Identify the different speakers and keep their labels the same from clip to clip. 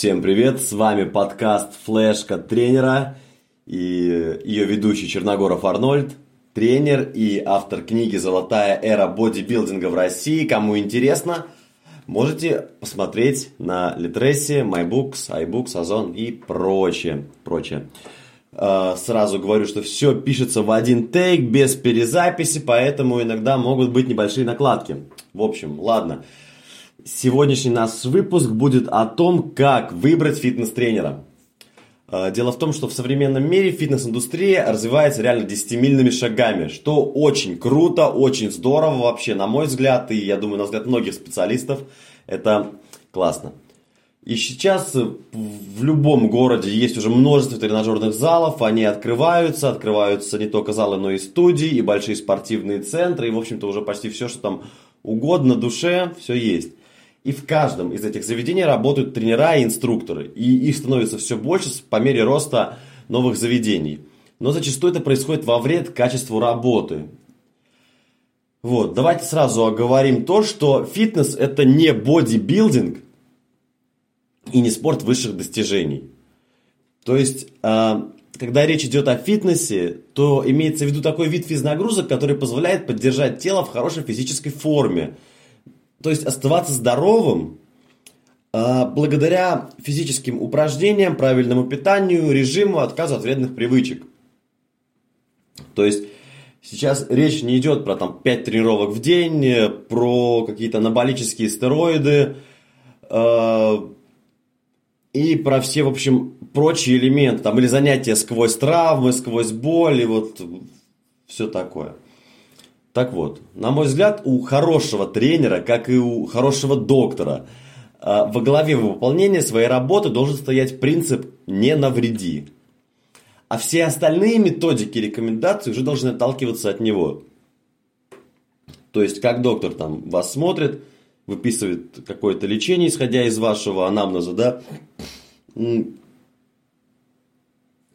Speaker 1: Всем привет, с вами подкаст «Флешка тренера» и ее ведущий Черногоров Арнольд, тренер и автор книги «Золотая эра бодибилдинга в России». Кому интересно, можете посмотреть на Литресе, MyBooks, iBooks, Озон и прочее, прочее. А, сразу говорю, что все пишется в один тейк, без перезаписи, поэтому иногда могут быть небольшие накладки. В общем, ладно. Сегодняшний наш выпуск будет о том, как выбрать фитнес-тренера. А, дело в том, что в современном мире фитнес-индустрия развивается реально десятимильными шагами, что очень круто, очень здорово вообще, на мой взгляд, и я думаю, на взгляд многих специалистов, это классно. И сейчас в любом городе есть уже множество тренажерных залов, они открываются, открываются не только залы, но и студии, и большие спортивные центры, и, в общем-то, уже почти все, что там угодно душе, все есть. И в каждом из этих заведений работают тренера и инструкторы. И их становится все больше по мере роста новых заведений. Но зачастую это происходит во вред качеству работы. Вот, давайте сразу оговорим то, что фитнес это не бодибилдинг и не спорт высших достижений. То есть, а, когда речь идет о фитнесе, то имеется в виду такой вид физнагрузок, который позволяет поддержать тело в хорошей физической форме – то есть оставаться здоровым а, благодаря физическим упражнениям, правильному питанию, режиму, отказу от вредных привычек. То есть сейчас речь не идет про там 5 тренировок в день, про какие-то анаболические стероиды э, и про все, в общем, прочие элементы, там, или занятия сквозь травмы, сквозь боль, и вот все такое. Так вот, на мой взгляд, у хорошего тренера, как и у хорошего доктора, а, во главе выполнения своей работы должен стоять принцип «не навреди». А все остальные методики и рекомендации уже должны отталкиваться от него. То есть, как доктор там вас смотрит, выписывает какое-то лечение, исходя из вашего анамнеза, да,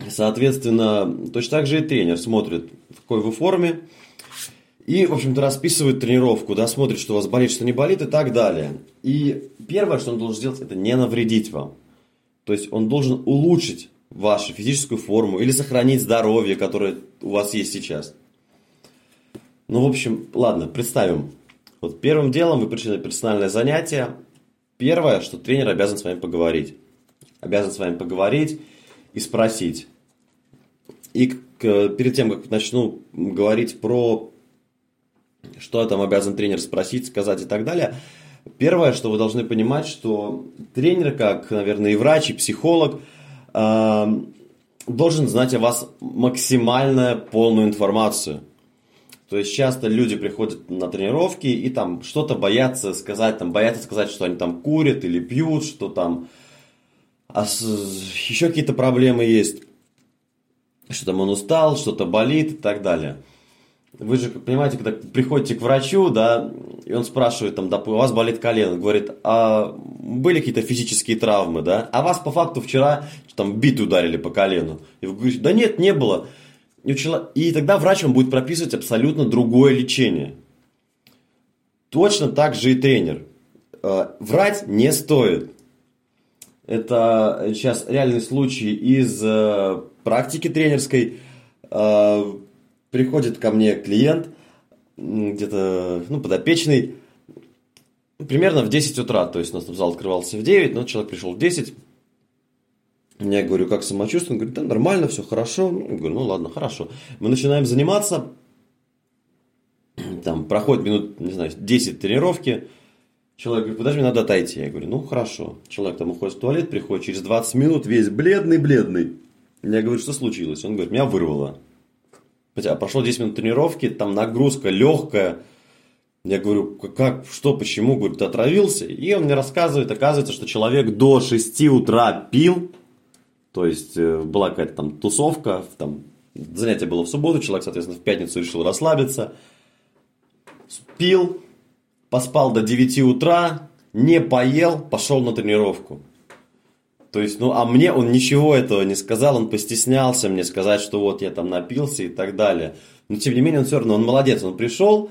Speaker 1: Соответственно, точно так же и тренер смотрит, в какой вы форме, и, в общем-то, расписывает тренировку, да, смотрит, что у вас болит, что не болит и так далее. И первое, что он должен сделать, это не навредить вам. То есть он должен улучшить вашу физическую форму или сохранить здоровье, которое у вас есть сейчас. Ну, в общем, ладно, представим. Вот первым делом вы пришли на персональное занятие. Первое, что тренер обязан с вами поговорить. Обязан с вами поговорить и спросить. И к, перед тем, как начну говорить про что там обязан тренер спросить, сказать и так далее. Первое, что вы должны понимать, что тренер, как, наверное, и врач, и психолог, э, должен знать о вас максимально полную информацию. То есть часто люди приходят на тренировки и там что-то боятся сказать, там боятся сказать, что они там курят или пьют, что там а с, еще какие-то проблемы есть, что там он устал, что-то болит и так далее вы же понимаете, когда приходите к врачу, да, и он спрашивает, там, да, у вас болит колено, говорит, а были какие-то физические травмы, да, а вас по факту вчера там бит ударили по колену. И вы говорите, да нет, не было. И тогда врач вам будет прописывать абсолютно другое лечение. Точно так же и тренер. Э, врать не стоит. Это сейчас реальный случай из э, практики тренерской э, приходит ко мне клиент, где-то, ну, подопечный, примерно в 10 утра, то есть у нас зал открывался в 9, но человек пришел в 10, я говорю, как самочувствие? Он говорит, да, нормально, все хорошо. Я говорю, ну ладно, хорошо. Мы начинаем заниматься, там проходит минут, не знаю, 10 тренировки. Человек говорит, подожди, надо отойти. Я говорю, ну хорошо. Человек там уходит в туалет, приходит через 20 минут, весь бледный-бледный. Я говорю, что случилось? Он говорит, меня вырвало. Хотя прошло 10 минут тренировки, там нагрузка легкая. Я говорю, как, что, почему? Говорит, ты отравился. И он мне рассказывает, оказывается, что человек до 6 утра пил. То есть, э, была какая-то там тусовка, там, занятие было в субботу, человек, соответственно, в пятницу решил расслабиться. Пил, поспал до 9 утра, не поел, пошел на тренировку. То есть, ну, а мне он ничего этого не сказал, он постеснялся мне сказать, что вот я там напился и так далее. Но, тем не менее, он все равно, он молодец, он пришел,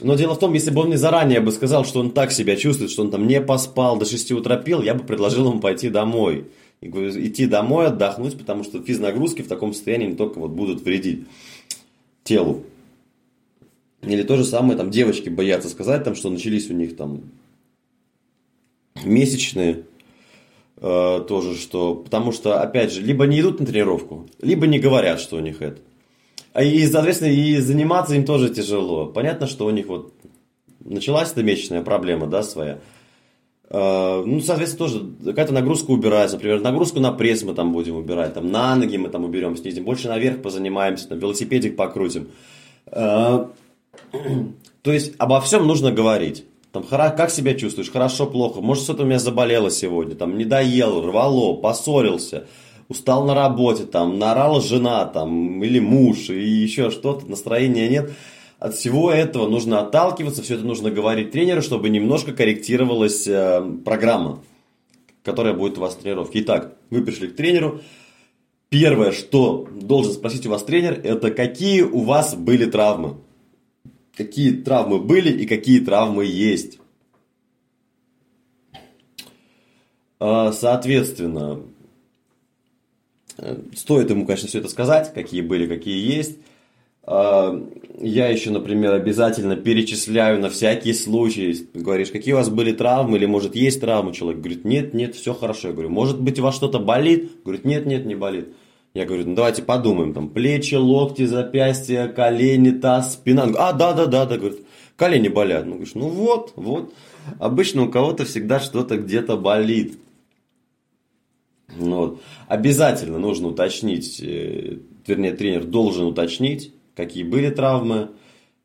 Speaker 1: Но дело в том, если бы он мне заранее бы сказал, что он так себя чувствует, что он там не поспал, до 6 утра пил, я бы предложил ему пойти домой. И говорю, идти домой, отдохнуть, потому что физнагрузки в таком состоянии не только вот будут вредить телу. Или то же самое, там, девочки боятся сказать, там, что начались у них там месячные, э, тоже, что, потому что, опять же, либо не идут на тренировку, либо не говорят, что у них это. А и, соответственно, и заниматься им тоже тяжело. Понятно, что у них вот началась эта месячная проблема, да, своя. Э, ну, соответственно, тоже какая-то нагрузка убирается. Например, нагрузку на пресс мы там будем убирать, там на ноги мы там уберем, снизим, больше наверх позанимаемся, там велосипедик покрутим. Э, то есть обо всем нужно говорить. Там, как себя чувствуешь? Хорошо, плохо. Может, что-то у меня заболело сегодня. Там, не доел, рвало, поссорился. Устал на работе, там, наорала жена, там, или муж, и еще что-то, настроения нет. От всего этого нужно отталкиваться, все это нужно говорить тренеру, чтобы немножко корректировалась э, программа, которая будет у вас в тренировке. Итак, вы пришли к тренеру. Первое, что должен спросить у вас тренер, это какие у вас были травмы какие травмы были и какие травмы есть. А, соответственно, стоит ему, конечно, все это сказать, какие были, какие есть. А, я еще, например, обязательно перечисляю на всякий случай. Говоришь, какие у вас были травмы, или может есть травмы? Человек говорит, нет, нет, все хорошо. Я говорю, может быть у вас что-то болит? Говорит, нет, нет, не болит. Я говорю, ну давайте подумаем, там плечи, локти, запястья, колени, таз, спина. а, да, да, да, да, говорит, колени болят. Ну, говоришь, ну вот, вот. Обычно у кого-то всегда что-то где-то болит. Ну вот. Обязательно нужно уточнить, э, вернее, тренер должен уточнить, какие были травмы,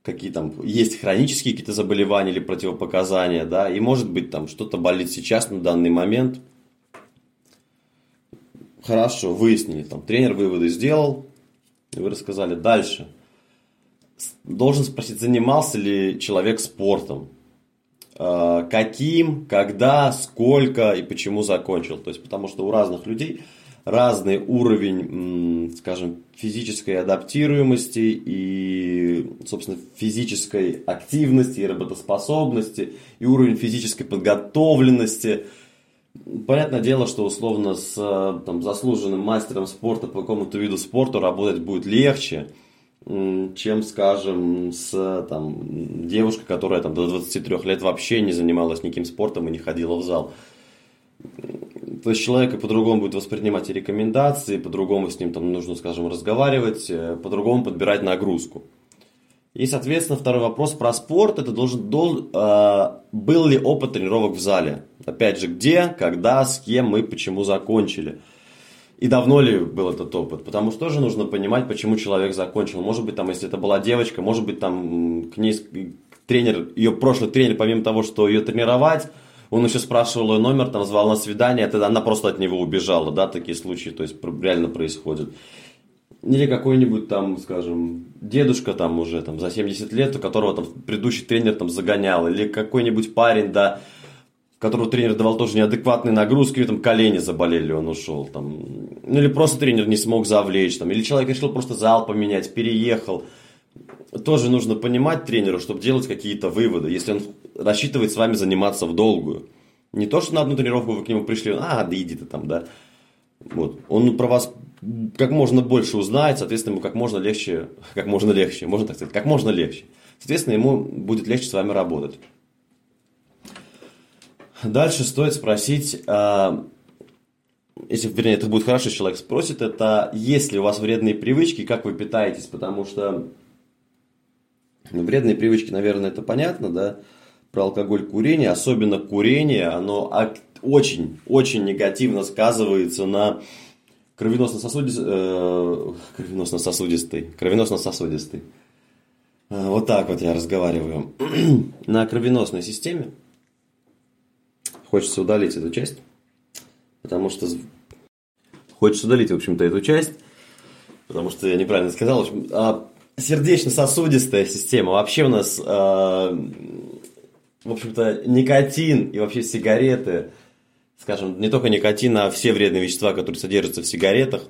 Speaker 1: какие там есть хронические какие-то заболевания или противопоказания, да, и может быть там что-то болит сейчас на данный момент – Хорошо, выяснили, там тренер выводы сделал, и вы рассказали. Дальше. Должен спросить, занимался ли человек спортом. Э, каким, когда, сколько и почему закончил. То есть, потому что у разных людей разный уровень, скажем, физической адаптируемости и, собственно, физической активности и работоспособности, и уровень физической подготовленности – Понятное дело, что условно с там, заслуженным мастером спорта по какому-то виду спорта работать будет легче, чем, скажем, с там, девушкой, которая там, до 23 лет вообще не занималась никаким спортом и не ходила в зал. То есть человек по-другому будет воспринимать рекомендации, по-другому с ним там нужно, скажем, разговаривать, э, по-другому подбирать нагрузку. И, соответственно, второй вопрос про спорт. Это должен, должен э, был ли опыт тренировок в зале? Опять же, где, когда, с кем и почему закончили? И давно ли был этот опыт? Потому что тоже нужно понимать, почему человек закончил. Может быть, там, если это была девочка, может быть, там к ней тренер, ее прошлый тренер, помимо того, что ее тренировать, он еще спрашивал ее номер, там звал на свидание, тогда она просто от него убежала, да, такие случаи, то есть реально происходят. Или какой-нибудь там, скажем, дедушка там уже там за 70 лет, у которого там предыдущий тренер там загонял, или какой-нибудь парень, да, которого тренер давал тоже неадекватные нагрузки, там колени заболели, он ушел, там, ну или просто тренер не смог завлечь, там, или человек решил просто зал поменять, переехал. Тоже нужно понимать тренеру, чтобы делать какие-то выводы, если он рассчитывает с вами заниматься в долгую. Не то, что на одну тренировку вы к нему пришли, а, да иди ты там, да. Вот. Он про вас как можно больше узнает, соответственно, ему как можно легче, как можно легче, можно так сказать, как можно легче. Соответственно, ему будет легче с вами работать. Дальше стоит спросить, а, если, вернее, это будет хорошо, человек спросит, это есть ли у вас вредные привычки, как вы питаетесь, потому что ну, вредные привычки, наверное, это понятно, да, про алкоголь, курение, особенно курение, оно очень, очень негативно сказывается на кровеносно-сосудистой, э, кровеносно-сосудистой, кровеносно-сосудистой. Э, вот так вот я разговариваю. на кровеносной системе хочется удалить эту часть, потому что хочется удалить, в общем-то, эту часть, потому что я неправильно сказал. В общем, а сердечно-сосудистая система. Вообще у нас, э, в общем-то, никотин и вообще сигареты – скажем, не только никотин, а все вредные вещества, которые содержатся в сигаретах,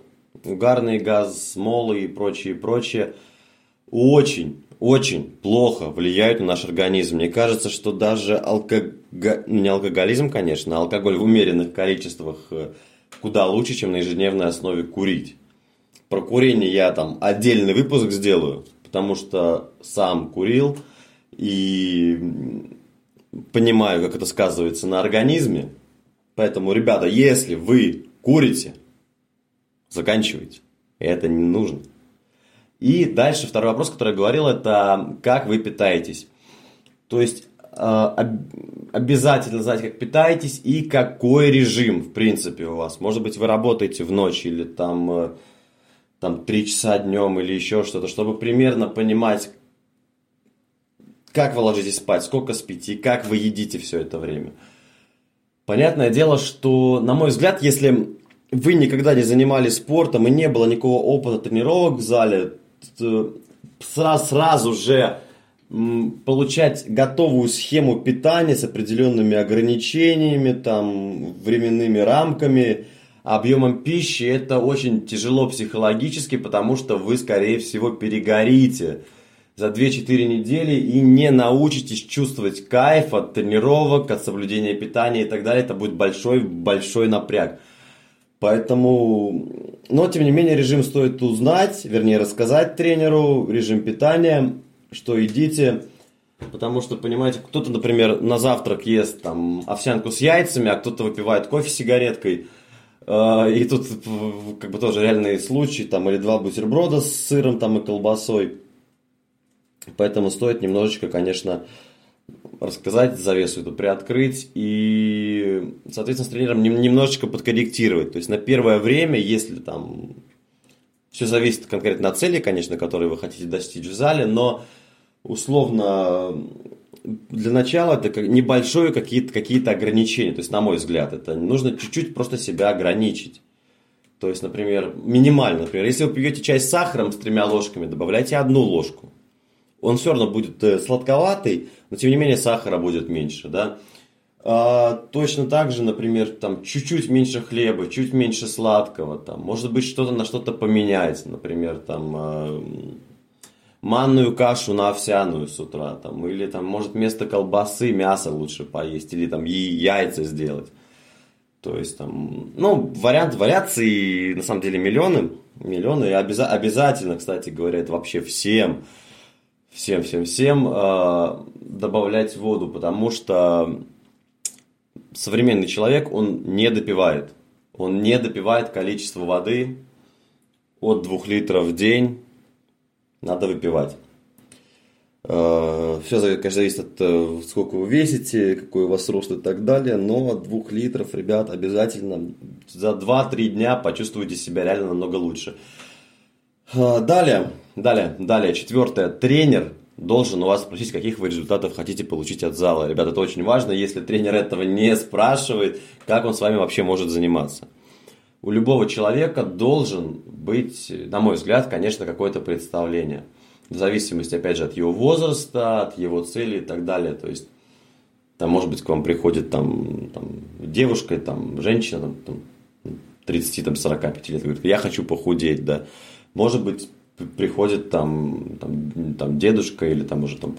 Speaker 1: угарный газ, смолы и прочее, прочее, очень, очень плохо влияют на наш организм. Мне кажется, что даже алкоголь, ну, не алкоголизм, конечно, а алкоголь в умеренных количествах э, куда лучше, чем на ежедневной основе курить. Про курение я там отдельный выпуск сделаю, потому что сам курил и понимаю, как это сказывается на организме. Поэтому, ребята, если вы курите, заканчивайте. Это не нужно. И дальше второй вопрос, который я говорил, это как вы питаетесь. То есть э, обязательно знать, как питаетесь и какой режим, в принципе, у вас. Может быть, вы работаете в ночь или там, э, там 3 часа днем или еще что-то, чтобы примерно понимать, как вы ложитесь спать, сколько спите и как вы едите все это время. Понятное дело, что, на мой взгляд, если вы никогда не занимались спортом и не было никакого опыта тренировок в зале, сразу, сразу же получать готовую схему питания с определенными ограничениями, там, временными рамками, объемом пищи, это очень тяжело психологически, потому что вы, скорее всего, перегорите за 2-4 недели и не научитесь чувствовать кайф от тренировок, от соблюдения питания и так далее. Это будет большой-большой напряг. Поэтому, но тем не менее режим стоит узнать, вернее рассказать тренеру, режим питания, что едите. Потому что, понимаете, кто-то, например, на завтрак ест там овсянку с яйцами, а кто-то выпивает кофе с сигареткой. А, и тут как бы тоже реальные случаи, там, или два бутерброда с сыром там и колбасой. Поэтому стоит немножечко, конечно, рассказать, завесу эту приоткрыть и, соответственно, с тренером немножечко подкорректировать. То есть на первое время, если там все зависит конкретно от цели, конечно, которые вы хотите достичь в зале, но условно для начала это небольшое какие-то какие ограничения. То есть, на мой взгляд, это нужно чуть-чуть просто себя ограничить. То есть, например, минимально, например, если вы пьете чай с сахаром с тремя ложками, добавляйте одну ложку он все равно будет э, сладковатый, но тем не менее сахара будет меньше, да. А, точно так же, например, там чуть-чуть меньше хлеба, чуть меньше сладкого, там, может быть, что-то на что-то поменять, например, там, э, манную кашу на овсяную с утра, там, или там, может, вместо колбасы мясо лучше поесть, или там яйца сделать. То есть там, ну, вариант, вариаций на самом деле миллионы, миллионы, и обяза- обязательно, кстати говоря, это вообще всем, всем, всем, всем э, добавлять воду, потому что современный человек, он не допивает. Он не допивает количество воды от 2 литров в день. Надо выпивать. Э, все, конечно, зависит от э, сколько вы весите, какой у вас рост и так далее, но от 2 литров, ребят, обязательно за 2-3 дня почувствуйте себя реально намного лучше. Э, далее, далее, далее, четвертое. Тренер должен у вас спросить, каких вы результатов хотите получить от зала. Ребята, это очень важно. Если тренер этого не спрашивает, как он с вами вообще может заниматься. У любого человека должен быть, на мой взгляд, конечно, какое-то представление. В зависимости, опять же, от его возраста, от его цели и так далее. То есть, там, может быть, к вам приходит там, там, девушка, там, женщина, там, 30-45 лет, говорит, я хочу похудеть, да. Может быть, приходит там, там, там дедушка или там уже там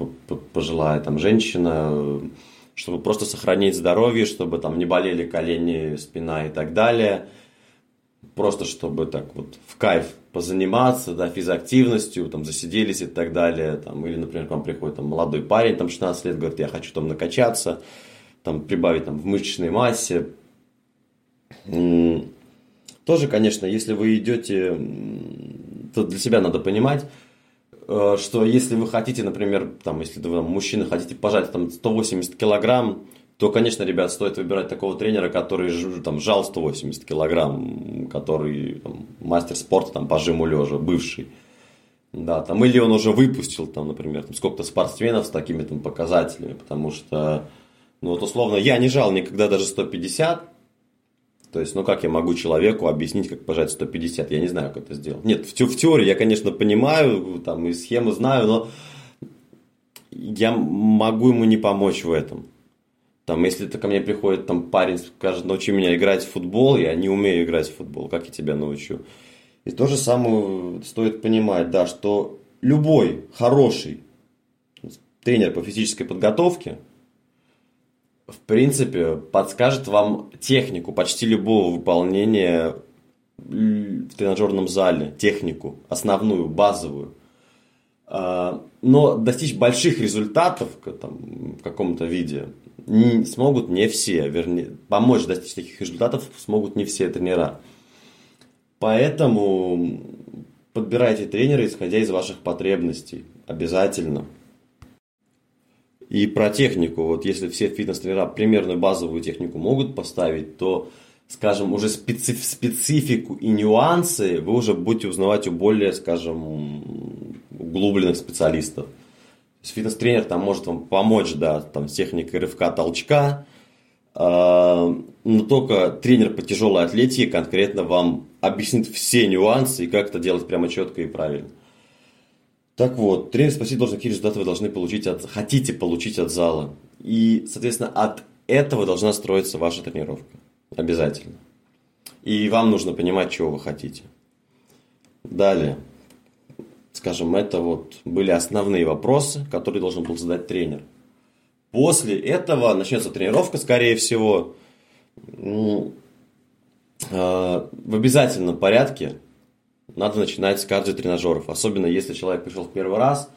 Speaker 1: пожилая там женщина, чтобы просто сохранить здоровье, чтобы там не болели колени, спина и так далее. Просто чтобы так вот в кайф позаниматься, да, физактивностью, там засиделись и так далее. Там, или, например, к вам приходит там, молодой парень, там 16 лет, говорит, я хочу там накачаться, там прибавить там, в мышечной массе. Тоже, конечно, если вы идете, то для себя надо понимать, э, что если вы хотите, например, там, если вы там, мужчина хотите пожать там 180 килограмм, то, конечно, ребят, стоит выбирать такого тренера, который там жал 180 килограмм, который там, мастер спорта там по жиму лежа, бывший. Да, там, или он уже выпустил, там, например, там, сколько-то спортсменов с такими там показателями, потому что, ну вот условно, я не жал никогда даже 150, то есть, ну как я могу человеку объяснить, как пожать 150? Я не знаю, как это сделать. Нет, в, в теории я, конечно, понимаю, там и схемы знаю, но я могу ему не помочь в этом. Там, если ты ко мне приходит там парень, скажет, научи меня играть в футбол, я не умею играть в футбол, как я тебя научу? И то же самое стоит понимать, да, что любой хороший тренер по физической подготовке, в принципе, подскажет вам технику почти любого выполнения в тренажерном зале, технику, основную, базовую. А, но достичь больших результатов там, в каком-то виде не, смогут не все, вернее, помочь достичь таких результатов смогут не все тренера. Поэтому подбирайте тренера, исходя из ваших потребностей, обязательно. И про технику, вот если все фитнес-тренера примерную базовую технику могут поставить, то, скажем, уже специф, специфику и нюансы вы уже будете узнавать у более, скажем, углубленных специалистов. Фитнес-тренер там может вам помочь, да, там, с техникой рывка толчка, а, но только тренер по тяжелой атлетике конкретно вам объяснит все нюансы и как это делать прямо четко и правильно. Так вот, тренер спросить должен, какие результаты вы должны получить от, хотите получить от зала. И, соответственно, от этого должна строиться ваша тренировка. Обязательно. И вам нужно понимать, чего вы хотите. Далее. Скажем, это вот были основные вопросы, которые должен был задать тренер. После этого начнется тренировка, скорее всего, ну, э, в обязательном порядке надо начинать с кардиотренажеров, особенно если человек пришел в первый раз.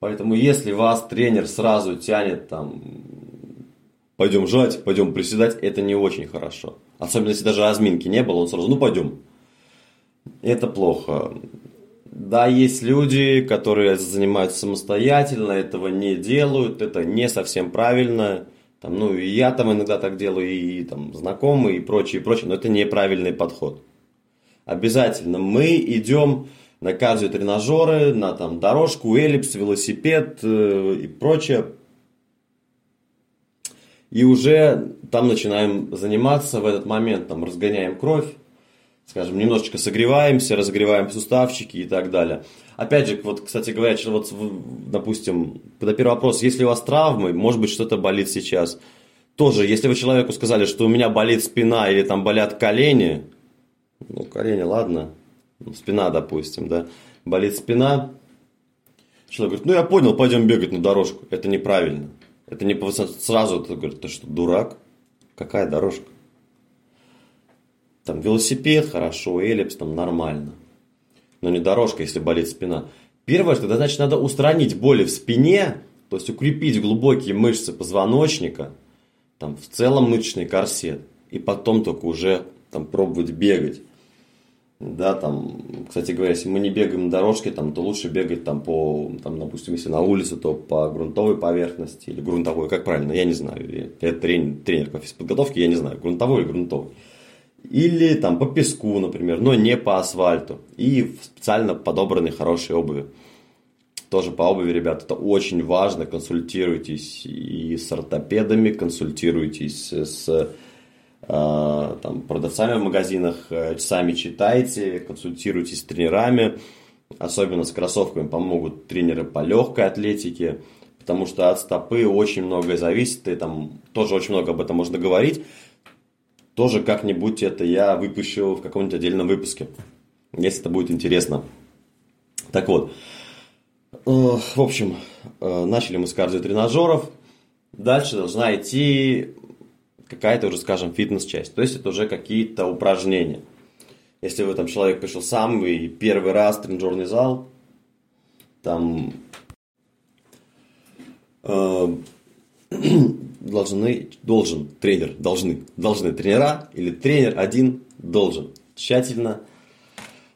Speaker 1: Поэтому если вас тренер сразу тянет там, пойдем жать, пойдем приседать, это не очень хорошо. Особенно если даже разминки не было, он сразу, ну пойдем. Это плохо. Да, есть люди, которые занимаются самостоятельно, этого не делают, это не совсем правильно. Там, ну, и я там иногда так делаю, и там знакомые, и прочее, и прочее, но это неправильный подход обязательно мы идем на кардиотренажеры, на там дорожку, эллипс, велосипед э, и прочее. И уже там начинаем заниматься в этот момент, там разгоняем кровь, скажем, немножечко согреваемся, разогреваем суставчики и так далее. Опять же, вот, кстати говоря, вот, допустим, когда первый вопрос, если у вас травмы, может быть, что-то болит сейчас, тоже, если вы человеку сказали, что у меня болит спина или там болят колени, ну, колени, ладно, спина, допустим, да, болит спина, человек говорит, ну, я понял, пойдем бегать на дорожку. Это неправильно. Это не сразу, ты говорит, ты что, дурак? Какая дорожка? Там велосипед, хорошо, эллипс, там нормально. Но не дорожка, если болит спина. Первое, что значит, надо устранить боли в спине, то есть укрепить глубокие мышцы позвоночника, там в целом мышечный корсет, и потом только уже там пробовать бегать да, там, кстати говоря, если мы не бегаем на дорожке, там, то лучше бегать там по, там, допустим, если на улице, то по грунтовой поверхности или грунтовой, как правильно, я не знаю, я тренер, тренер по физподготовке, я не знаю, грунтовой или грунтовой. Или там по песку, например, но не по асфальту. И в специально подобранной хорошей обуви. Тоже по обуви, ребят, это очень важно. Консультируйтесь и с ортопедами, консультируйтесь с там, продавцами в магазинах, э, сами читайте, консультируйтесь с тренерами, особенно с кроссовками помогут тренеры по легкой атлетике, потому что от стопы очень многое зависит, и там тоже очень много об этом можно говорить. Тоже как-нибудь это я выпущу в каком-нибудь отдельном выпуске, если это будет интересно. Так вот, э, в общем, начали мы с кардиотренажеров. Дальше должна идти какая-то уже, скажем, фитнес-часть. То есть это уже какие-то упражнения. Если вы там человек пришел сам и первый раз тренажерный зал, там э, должны, должен тренер, должны, должны тренера или тренер один должен тщательно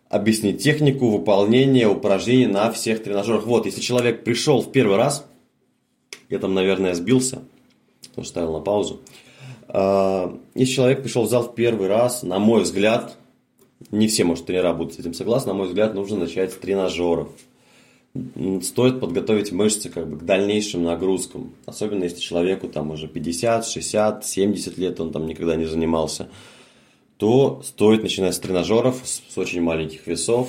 Speaker 1: объяснить технику выполнения упражнений на всех тренажерах. Вот, если человек пришел в первый раз, я там, наверное, сбился, потому что ставил на паузу. А, если человек пришел в зал в первый раз, на мой взгляд, не все, может, тренера будут с этим согласны, на мой взгляд, нужно начать с тренажеров. Стоит подготовить мышцы как бы к дальнейшим нагрузкам. Особенно если человеку там уже 50, 60, 70 лет, он там никогда не занимался. То стоит начинать с тренажеров, с, с очень маленьких весов.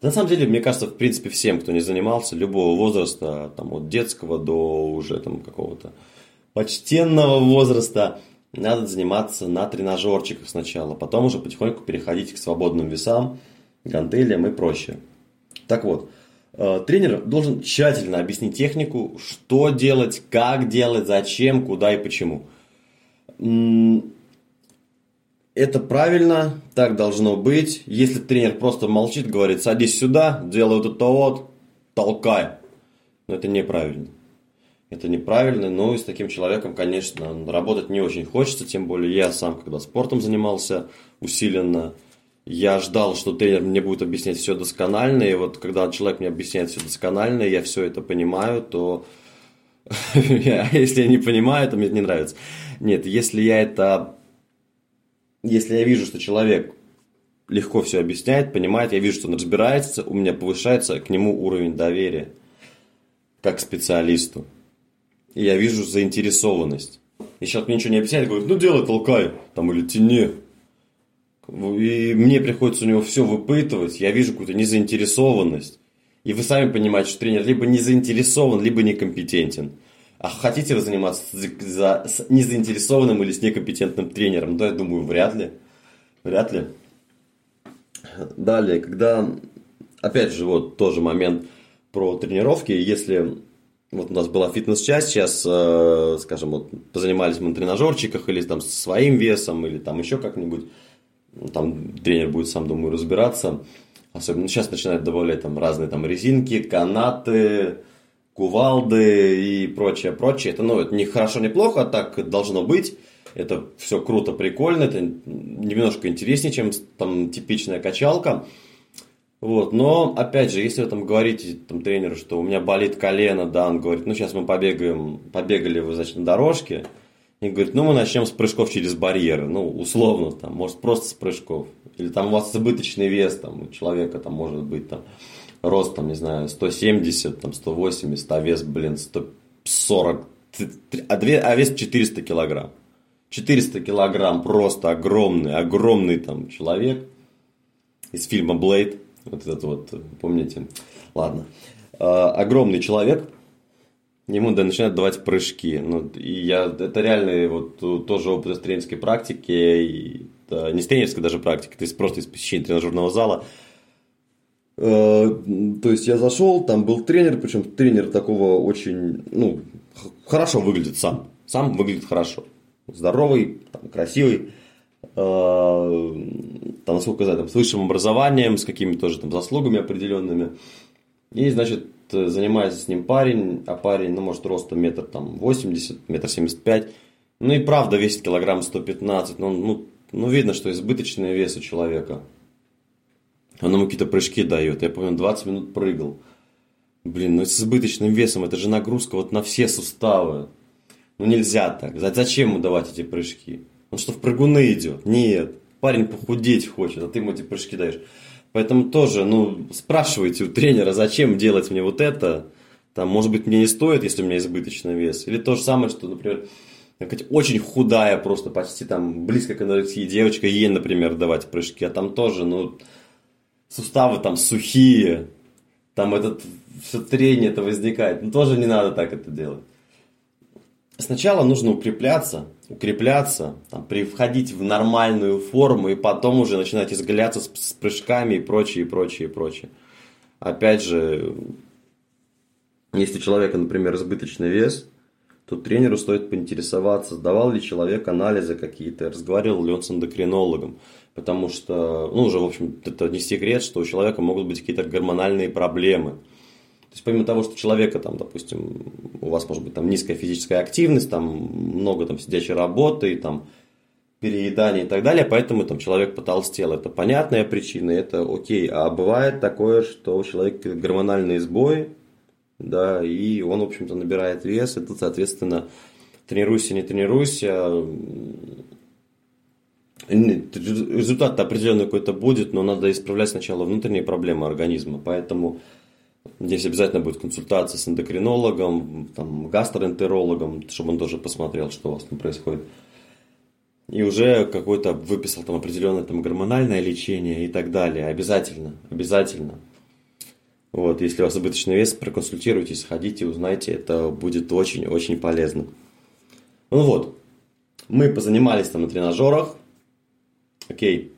Speaker 1: На самом деле, мне кажется, в принципе, всем, кто не занимался, любого возраста, там, от детского до уже там какого-то почтенного возраста надо заниматься на тренажерчиках сначала, потом уже потихоньку переходить к свободным весам, гантелям и прочее. Так вот, Э, тренер должен тщательно объяснить технику, что делать, как делать, зачем, куда и почему. Это правильно, так должно быть. Если тренер просто молчит, говорит, садись сюда, делай вот это вот, толкай. Но это неправильно. Это неправильно, но и с таким человеком, конечно, работать не очень хочется, тем более я сам, когда спортом занимался усиленно, я ждал, что тренер мне будет объяснять все досконально, и вот когда человек мне объясняет все досконально, я все это понимаю, то если я не понимаю, то мне это не нравится. Нет, если я это... Если я вижу, что человек легко все объясняет, понимает, я вижу, что он разбирается, у меня повышается к нему уровень доверия как к специалисту. И я вижу заинтересованность. И человек мне ничего не объясняет, говорит, ну делай, толкай, там, или тяни. И мне приходится у него все выпытывать, я вижу какую-то незаинтересованность. И вы сами понимаете, что тренер либо не заинтересован, либо некомпетентен. А хотите вы заниматься за, с незаинтересованным или с некомпетентным тренером? Да, я думаю, вряд ли. Вряд ли. Далее, когда, опять же, вот тоже момент про тренировки. Если вот у нас была фитнес-часть, сейчас, э, скажем, вот позанимались мы на тренажерчиках или там своим весом, или там еще как-нибудь, там тренер будет сам, думаю, разбираться. Особенно сейчас начинают добавлять там разные там резинки, канаты, кувалды и прочее, прочее. Это, ну, это не хорошо, не плохо, а так должно быть. Это все круто, прикольно, это немножко интереснее, чем там типичная качалка. Вот, но, опять же, если вы там говорите там, тренеру, что у меня болит колено, да, он говорит, ну, сейчас мы побегаем, побегали вы, значит, на дорожке, и говорит, ну, мы начнем с прыжков через барьеры, ну, условно, там, может, просто с прыжков. Или там у вас избыточный вес, там, у человека, там, может быть, там, рост, там, не знаю, 170, там, 180, а вес, блин, 140, а, а вес 400 килограмм. 400 килограмм, просто огромный, огромный там человек из фильма «Блейд», вот этот вот, помните? Ладно. А, огромный человек, ему да, начинают давать прыжки. Ну, и я, это реально вот тоже опыт из тренерской практики, и, да, не с тренерской даже практики, то есть просто из посещения тренажерного зала. А, то есть я зашел, там был тренер, причем тренер такого очень, ну, хорошо выглядит сам. Сам выглядит хорошо. Здоровый, там, красивый. Э, там, насколько я знаю, там, с высшим образованием, с какими-то тоже там заслугами определенными. И, значит, занимается с ним парень, а парень, ну, может, ростом метр там 80, метр 75. Ну и правда весит килограмм 115. Ну, ну, ну видно, что избыточный вес у человека. Он ему какие-то прыжки дает. Я помню, 20 минут прыгал. Блин, ну с избыточным весом, это же нагрузка вот на все суставы. Ну нельзя так. Зачем ему давать эти прыжки? Он что, в прыгуны идет? Нет. Парень похудеть хочет, а ты ему эти прыжки даешь. Поэтому тоже, ну, спрашивайте у тренера, зачем делать мне вот это. Там, может быть, мне не стоит, если у меня избыточный вес. Или то же самое, что, например, очень худая, просто почти там близко к анорексии девочка, ей, например, давать прыжки. А там тоже, ну, суставы там сухие, там этот, все трение это возникает. Ну, тоже не надо так это делать. Сначала нужно укрепляться, укрепляться, там, входить в нормальную форму и потом уже начинать изгаляться с, с прыжками и прочее, и прочее, и прочее. Опять же, если у человека, например, избыточный вес, то тренеру стоит поинтересоваться, сдавал ли человек анализы какие-то, разговаривал ли он с эндокринологом. Потому что, ну, уже, в общем, это не секрет, что у человека могут быть какие-то гормональные проблемы – то есть помимо того, что человека там, допустим, у вас может быть там низкая физическая активность, там много там сидячей работы, там переедания и так далее, поэтому там человек потолстел. Это понятная причина, это окей. А бывает такое, что у человека гормональные сбои, да, и он, в общем-то, набирает вес, и тут, соответственно, тренируйся, не тренируйся, результат определенный какой-то будет, но надо исправлять сначала внутренние проблемы организма. Поэтому Здесь обязательно будет консультация с эндокринологом, там, гастроэнтерологом, чтобы он тоже посмотрел, что у вас там происходит. И уже какой-то выписал там определенное там гормональное лечение и так далее. Обязательно, обязательно. Вот, если у вас избыточный вес, проконсультируйтесь, сходите, узнайте, это будет очень-очень полезно. Ну вот, мы позанимались там на тренажерах, окей,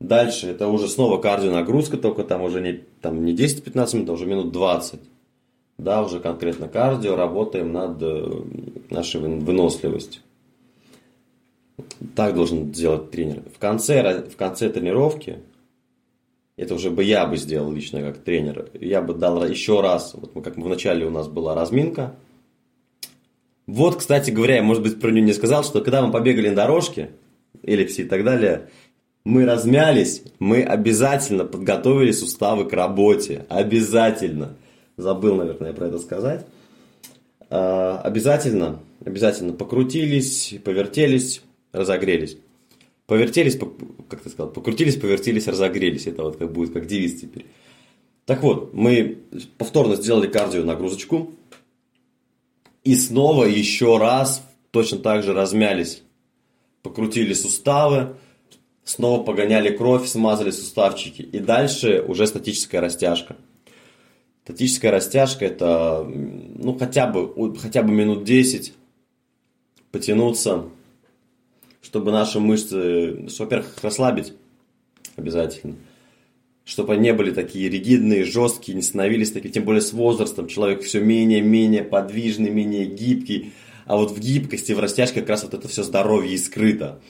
Speaker 1: Дальше это уже снова кардионагрузка, только там уже не, там не 10-15 минут, а уже минут 20. Да, уже конкретно кардио, работаем над э, нашей выносливостью. Так должен делать тренер. В конце, в конце тренировки, это уже бы я бы сделал лично как тренер, я бы дал еще раз, вот как вначале у нас была разминка. Вот, кстати говоря, я, может быть, про нее не сказал, что когда мы побегали на дорожке, эллипсе и так далее, мы размялись, мы обязательно подготовили суставы к работе. Обязательно. Забыл, наверное, про это сказать. А, обязательно, обязательно покрутились, повертелись, разогрелись. Повертелись, как ты сказал, покрутились, повертелись, разогрелись. Это вот как будет как девиз теперь. Так вот, мы повторно сделали кардио нагрузочку. И снова еще раз точно так же размялись. Покрутили суставы, снова погоняли кровь, смазали суставчики. И дальше уже статическая растяжка. Статическая растяжка это ну, хотя, бы, хотя бы минут 10 потянуться, чтобы наши мышцы, во-первых, расслабить обязательно, чтобы они не были такие ригидные, жесткие, не становились такими, тем более с возрастом человек все менее-менее подвижный, менее гибкий, а вот в гибкости, в растяжке как раз вот это все здоровье и скрыто.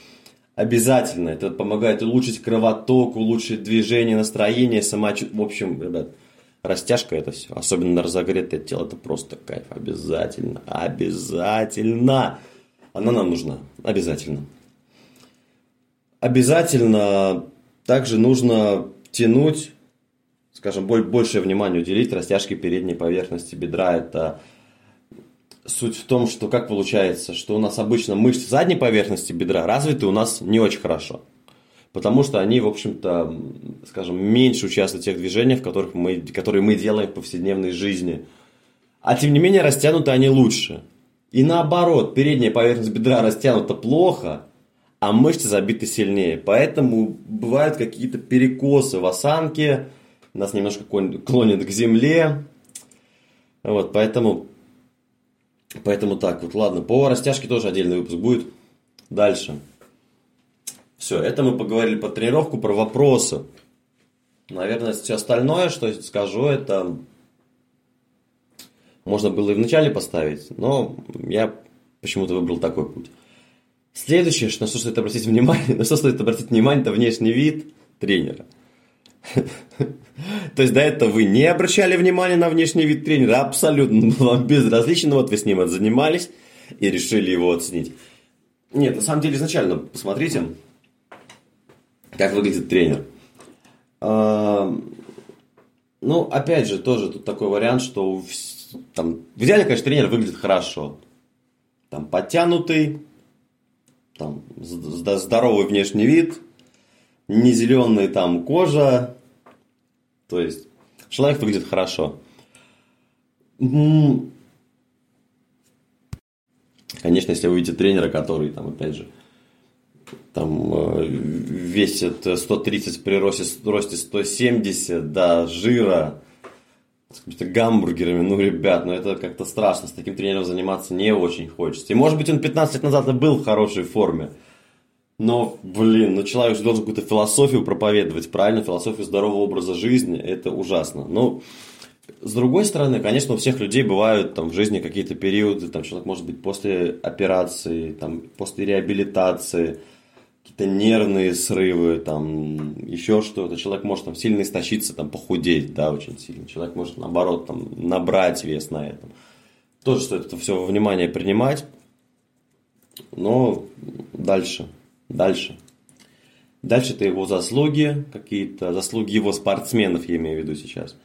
Speaker 1: Обязательно, это помогает улучшить кровоток, улучшить движение, настроение, самочувствие, в общем, ребят, растяжка это все, особенно на разогретое тело, это просто кайф, обязательно, обязательно, она нам нужна, обязательно. Обязательно также нужно тянуть, скажем, больше внимания уделить растяжке передней поверхности бедра. Это суть в том, что как получается, что у нас обычно мышцы задней поверхности бедра развиты у нас не очень хорошо. Потому что они, в общем-то, скажем, меньше участвуют в тех движениях, в которых мы, которые мы делаем в повседневной жизни. А тем не менее растянуты они лучше. И наоборот, передняя поверхность бедра растянута плохо, а мышцы забиты сильнее. Поэтому бывают какие-то перекосы в осанке, нас немножко клонит к земле. Вот, поэтому, поэтому так вот, ладно, по растяжке тоже отдельный выпуск будет. Дальше. Все, это мы поговорили по тренировку, про вопросы. Наверное, все остальное, что скажу, это можно было и вначале поставить, но я почему-то выбрал такой путь. Следующее, на что стоит обратить внимание, на что стоит обратить внимание, это внешний вид тренера. То есть до этого вы не обращали внимания на внешний вид тренера, абсолютно вам безразлично, вот вы с ним занимались и решили его оценить. Нет, на самом деле изначально посмотрите, как выглядит тренер. Ну, опять же, тоже тут такой вариант, что там, в идеале, конечно, тренер выглядит хорошо. Там подтянутый, там, здоровый внешний вид, не зеленая там кожа, то есть человек выглядит хорошо. Конечно, если вы видите тренера, который там, опять же, там э, весит 130 при росте, росте 170, да, жира, с какими-то гамбургерами, ну, ребят, ну это как-то страшно, с таким тренером заниматься не очень хочется. И может быть он 15 лет назад и был в хорошей форме, но, блин, ну человек же должен какую-то философию проповедовать, правильно, философию здорового образа жизни, это ужасно. Но, с другой стороны, конечно, у всех людей бывают там в жизни какие-то периоды, там человек может быть после операции, там, после реабилитации – какие-то нервные срывы, там, еще что-то. Человек может там сильно истощиться, там, похудеть, да, очень сильно. Человек может, наоборот, там, набрать вес на этом. Тоже стоит это все внимание принимать. Но дальше, дальше. Дальше это его заслуги, какие-то заслуги его спортсменов, я имею в виду сейчас.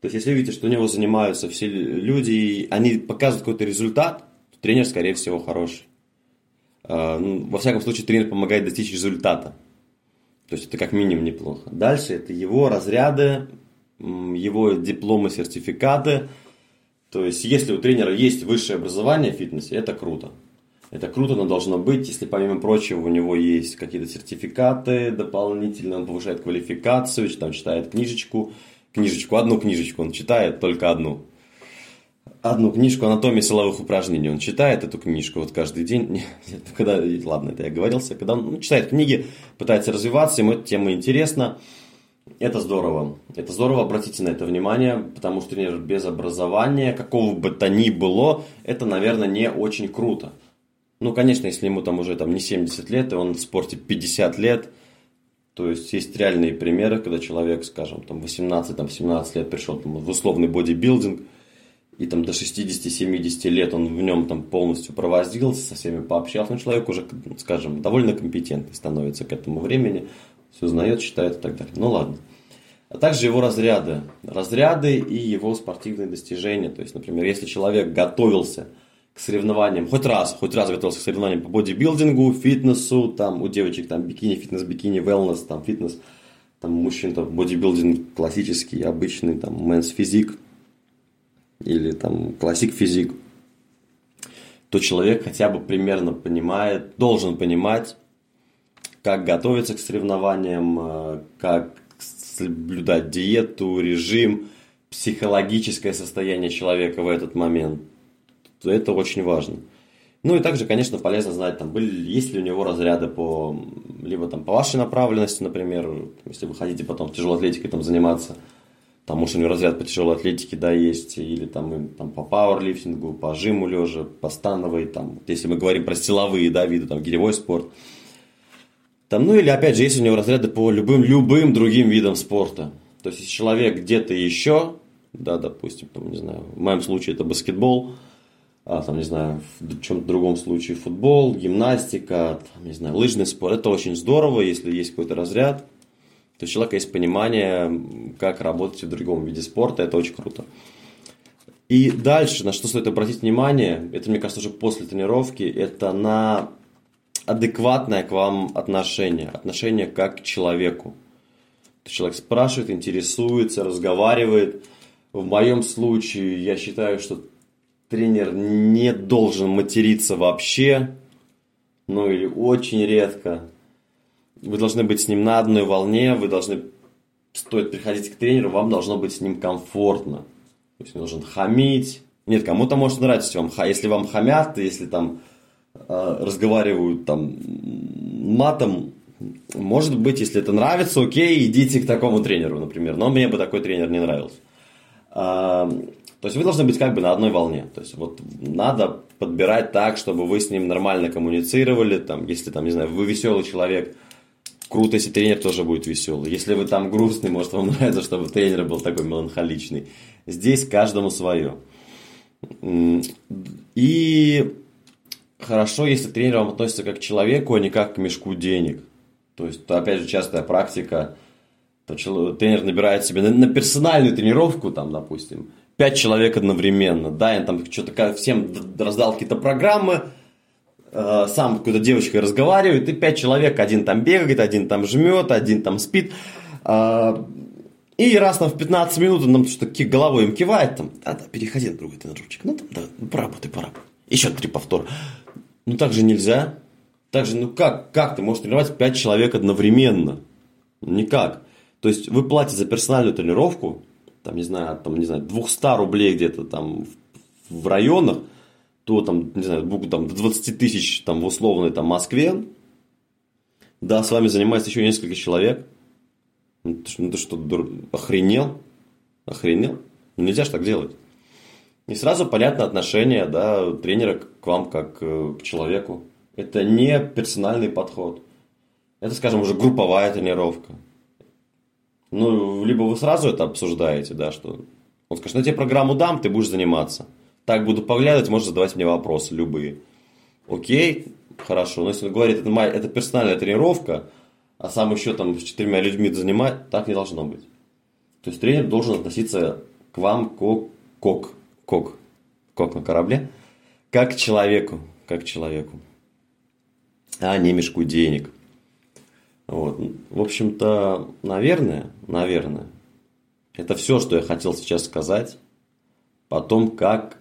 Speaker 1: То есть, если видите, что у него занимаются все люди, и они показывают какой-то результат, то тренер, скорее всего, хороший. А, ну, во всяком случае, тренер помогает достичь результата. То есть это как минимум неплохо. Дальше это его разряды, его дипломы, сертификаты. То есть, если у тренера есть высшее образование в фитнесе, это круто. Это круто, но должно быть, если помимо прочего у него есть какие-то сертификаты дополнительно, он повышает квалификацию, там читает книжечку, книжечку, одну книжечку он читает, только одну. одну книжку «Анатомия силовых упражнений». Он читает эту книжку вот каждый день. Нет, когда, ладно, это я говорился. Когда он ну, читает книги, пытается развиваться, ему эта тема интересна. Это здорово. Это здорово, обратите на это внимание, потому что тренер без образования, какого бы то ни было, это, наверное, не очень круто. Ну, конечно, если ему там уже там, не 70 лет, и он в спорте 50 лет, то есть есть реальные примеры, когда человек, скажем, там 18-17 лет пришел там, в условный бодибилдинг, и там до 60-70 лет он в нем там полностью провозился, со всеми пообщался, но человек уже, скажем, довольно компетентный становится к этому времени, все знает, считает и так далее. Ну ладно. А также его разряды. Разряды и его спортивные достижения. То есть, например, если человек готовился к соревнованиям, хоть раз, хоть раз готовился к соревнованиям по бодибилдингу, фитнесу, там у девочек там бикини, фитнес, бикини, wellness, там фитнес, там у мужчин там бодибилдинг классический, обычный, там мэнс физик или там классик физик, то человек хотя бы примерно понимает, должен понимать, как готовиться к соревнованиям, э, как соблюдать диету, режим, психологическое состояние человека в этот момент. Это очень важно. Ну и также, конечно, полезно знать, там, были, есть ли у него разряды по, либо там, по вашей направленности, например, если вы хотите потом тяжелой атлетикой там, заниматься, там, может, у него разряд по тяжелой атлетике, да, есть, или там, там по пауэрлифтингу, по жиму лежа, по становой, там, если мы говорим про силовые, да, виды, там, гиревой спорт. Там, ну или опять же, есть у него разряды по любым, любым другим видам спорта. То есть, если человек где-то еще, да, допустим, там, не знаю, в моем случае это баскетбол, а, там, не знаю, в чем-то другом случае футбол, гимнастика, там, не знаю, лыжный спорт, это очень здорово, если есть какой-то разряд, то есть у человека есть понимание, как работать в другом виде спорта, это очень круто. И дальше, на что стоит обратить внимание, это, мне кажется, уже после тренировки, это на адекватное к вам отношение, отношение как к человеку. Человек спрашивает, интересуется, разговаривает. В моем случае я считаю, что тренер не должен материться вообще, ну или очень редко. Вы должны быть с ним на одной волне, вы должны, стоит приходить к тренеру, вам должно быть с ним комфортно. То есть он должен хамить. Нет, кому-то может нравиться вам, если вам хамят, если там Э, разговаривают там матом, может быть, если это нравится, окей, идите к такому тренеру, например. Но мне бы такой тренер не нравился. То есть вы должны быть как бы на одной волне. То есть вот надо подбирать так, чтобы вы с ним нормально коммуницировали. Там, если там, не знаю, вы веселый человек, круто, если тренер тоже будет веселый. Если вы там грустный, может вам нравится, чтобы тренер был такой меланхоличный. Здесь каждому свое. И хорошо, если тренер вам относится как к человеку, а не как к мешку денег. То есть, то, опять же, частая практика. То тренер набирает себе на, на персональную тренировку, там, допустим, пять человек одновременно, да, и там что-то всем раздал какие-то программы, э, сам какой-то девочкой разговаривает, и пять человек, один там бегает, один там жмет, один там спит. Э, и раз там в 15 минут он нам что-то головой им кивает, там, да, да, переходи на другой тренировочек. Ну, там, да, ну, поработай, поработай. Еще три повтора. Ну так же нельзя. Так же, ну как, как ты можешь тренировать 5 человек одновременно? Никак. То есть вы платите за персональную тренировку, там, не знаю, там, не знаю, 200 рублей где-то там в, районах, то там, не знаю, там, до 20 тысяч там, в условной там, Москве, да, с вами занимается еще несколько человек. Ну ты, ну, ты что, охренел? Охренел? Ну, нельзя же так делать. И сразу понятно отношение да, тренера к вам как э, к человеку. Это не персональный подход. Это, скажем, уже групповая тренировка. Ну, либо вы сразу это обсуждаете, да, что он скажет, ну, тебе программу дам, ты будешь заниматься. Так буду поглядывать, можешь задавать мне вопросы любые. Окей, хорошо. Но если он говорит, это, моя, это персональная тренировка, а сам еще там с четырьмя людьми занимать, так не должно быть. То есть тренер должен относиться к вам как, как кок, кок на корабле, как к человеку, как к человеку, а не мешку денег. Вот. В общем-то, наверное, наверное, это все, что я хотел сейчас сказать. Потом, как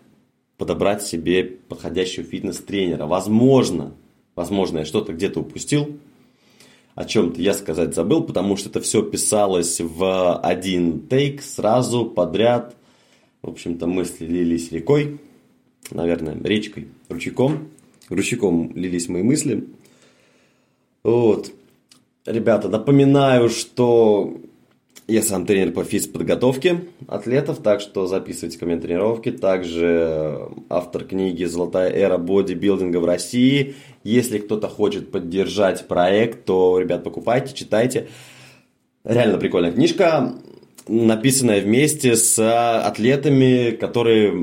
Speaker 1: подобрать себе подходящего фитнес-тренера. Возможно, возможно, я что-то где-то упустил, о чем-то я сказать забыл, потому что это все писалось в один тейк сразу подряд – В общем-то, мысли лились рекой, наверное, речкой, ручейком. Ручейком лились мои мысли. Вот. Ребята, напоминаю, что я сам тренер по физподготовке атлетов, так что записывайте ко мне тренировки. Также автор книги «Золотая эра бодибилдинга в России». Если кто-то хочет поддержать проект, то, ребят, покупайте, читайте. Реально прикольная книжка, написанная вместе с атлетами, которые,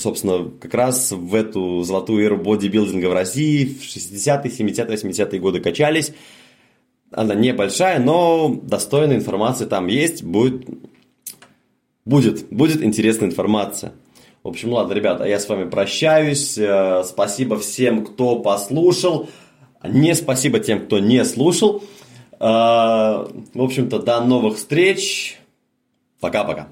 Speaker 1: собственно, как раз в эту золотую эру бодибилдинга в России в 60-е, 70-е, 80-е годы качались она небольшая, но достойная информация там есть. Будет, будет, будет интересная информация. В общем, ладно, ребята, я с вами прощаюсь. Э, спасибо всем, кто послушал. Не спасибо тем, кто не слушал. Э, в общем-то, до новых встреч. Пока-пока.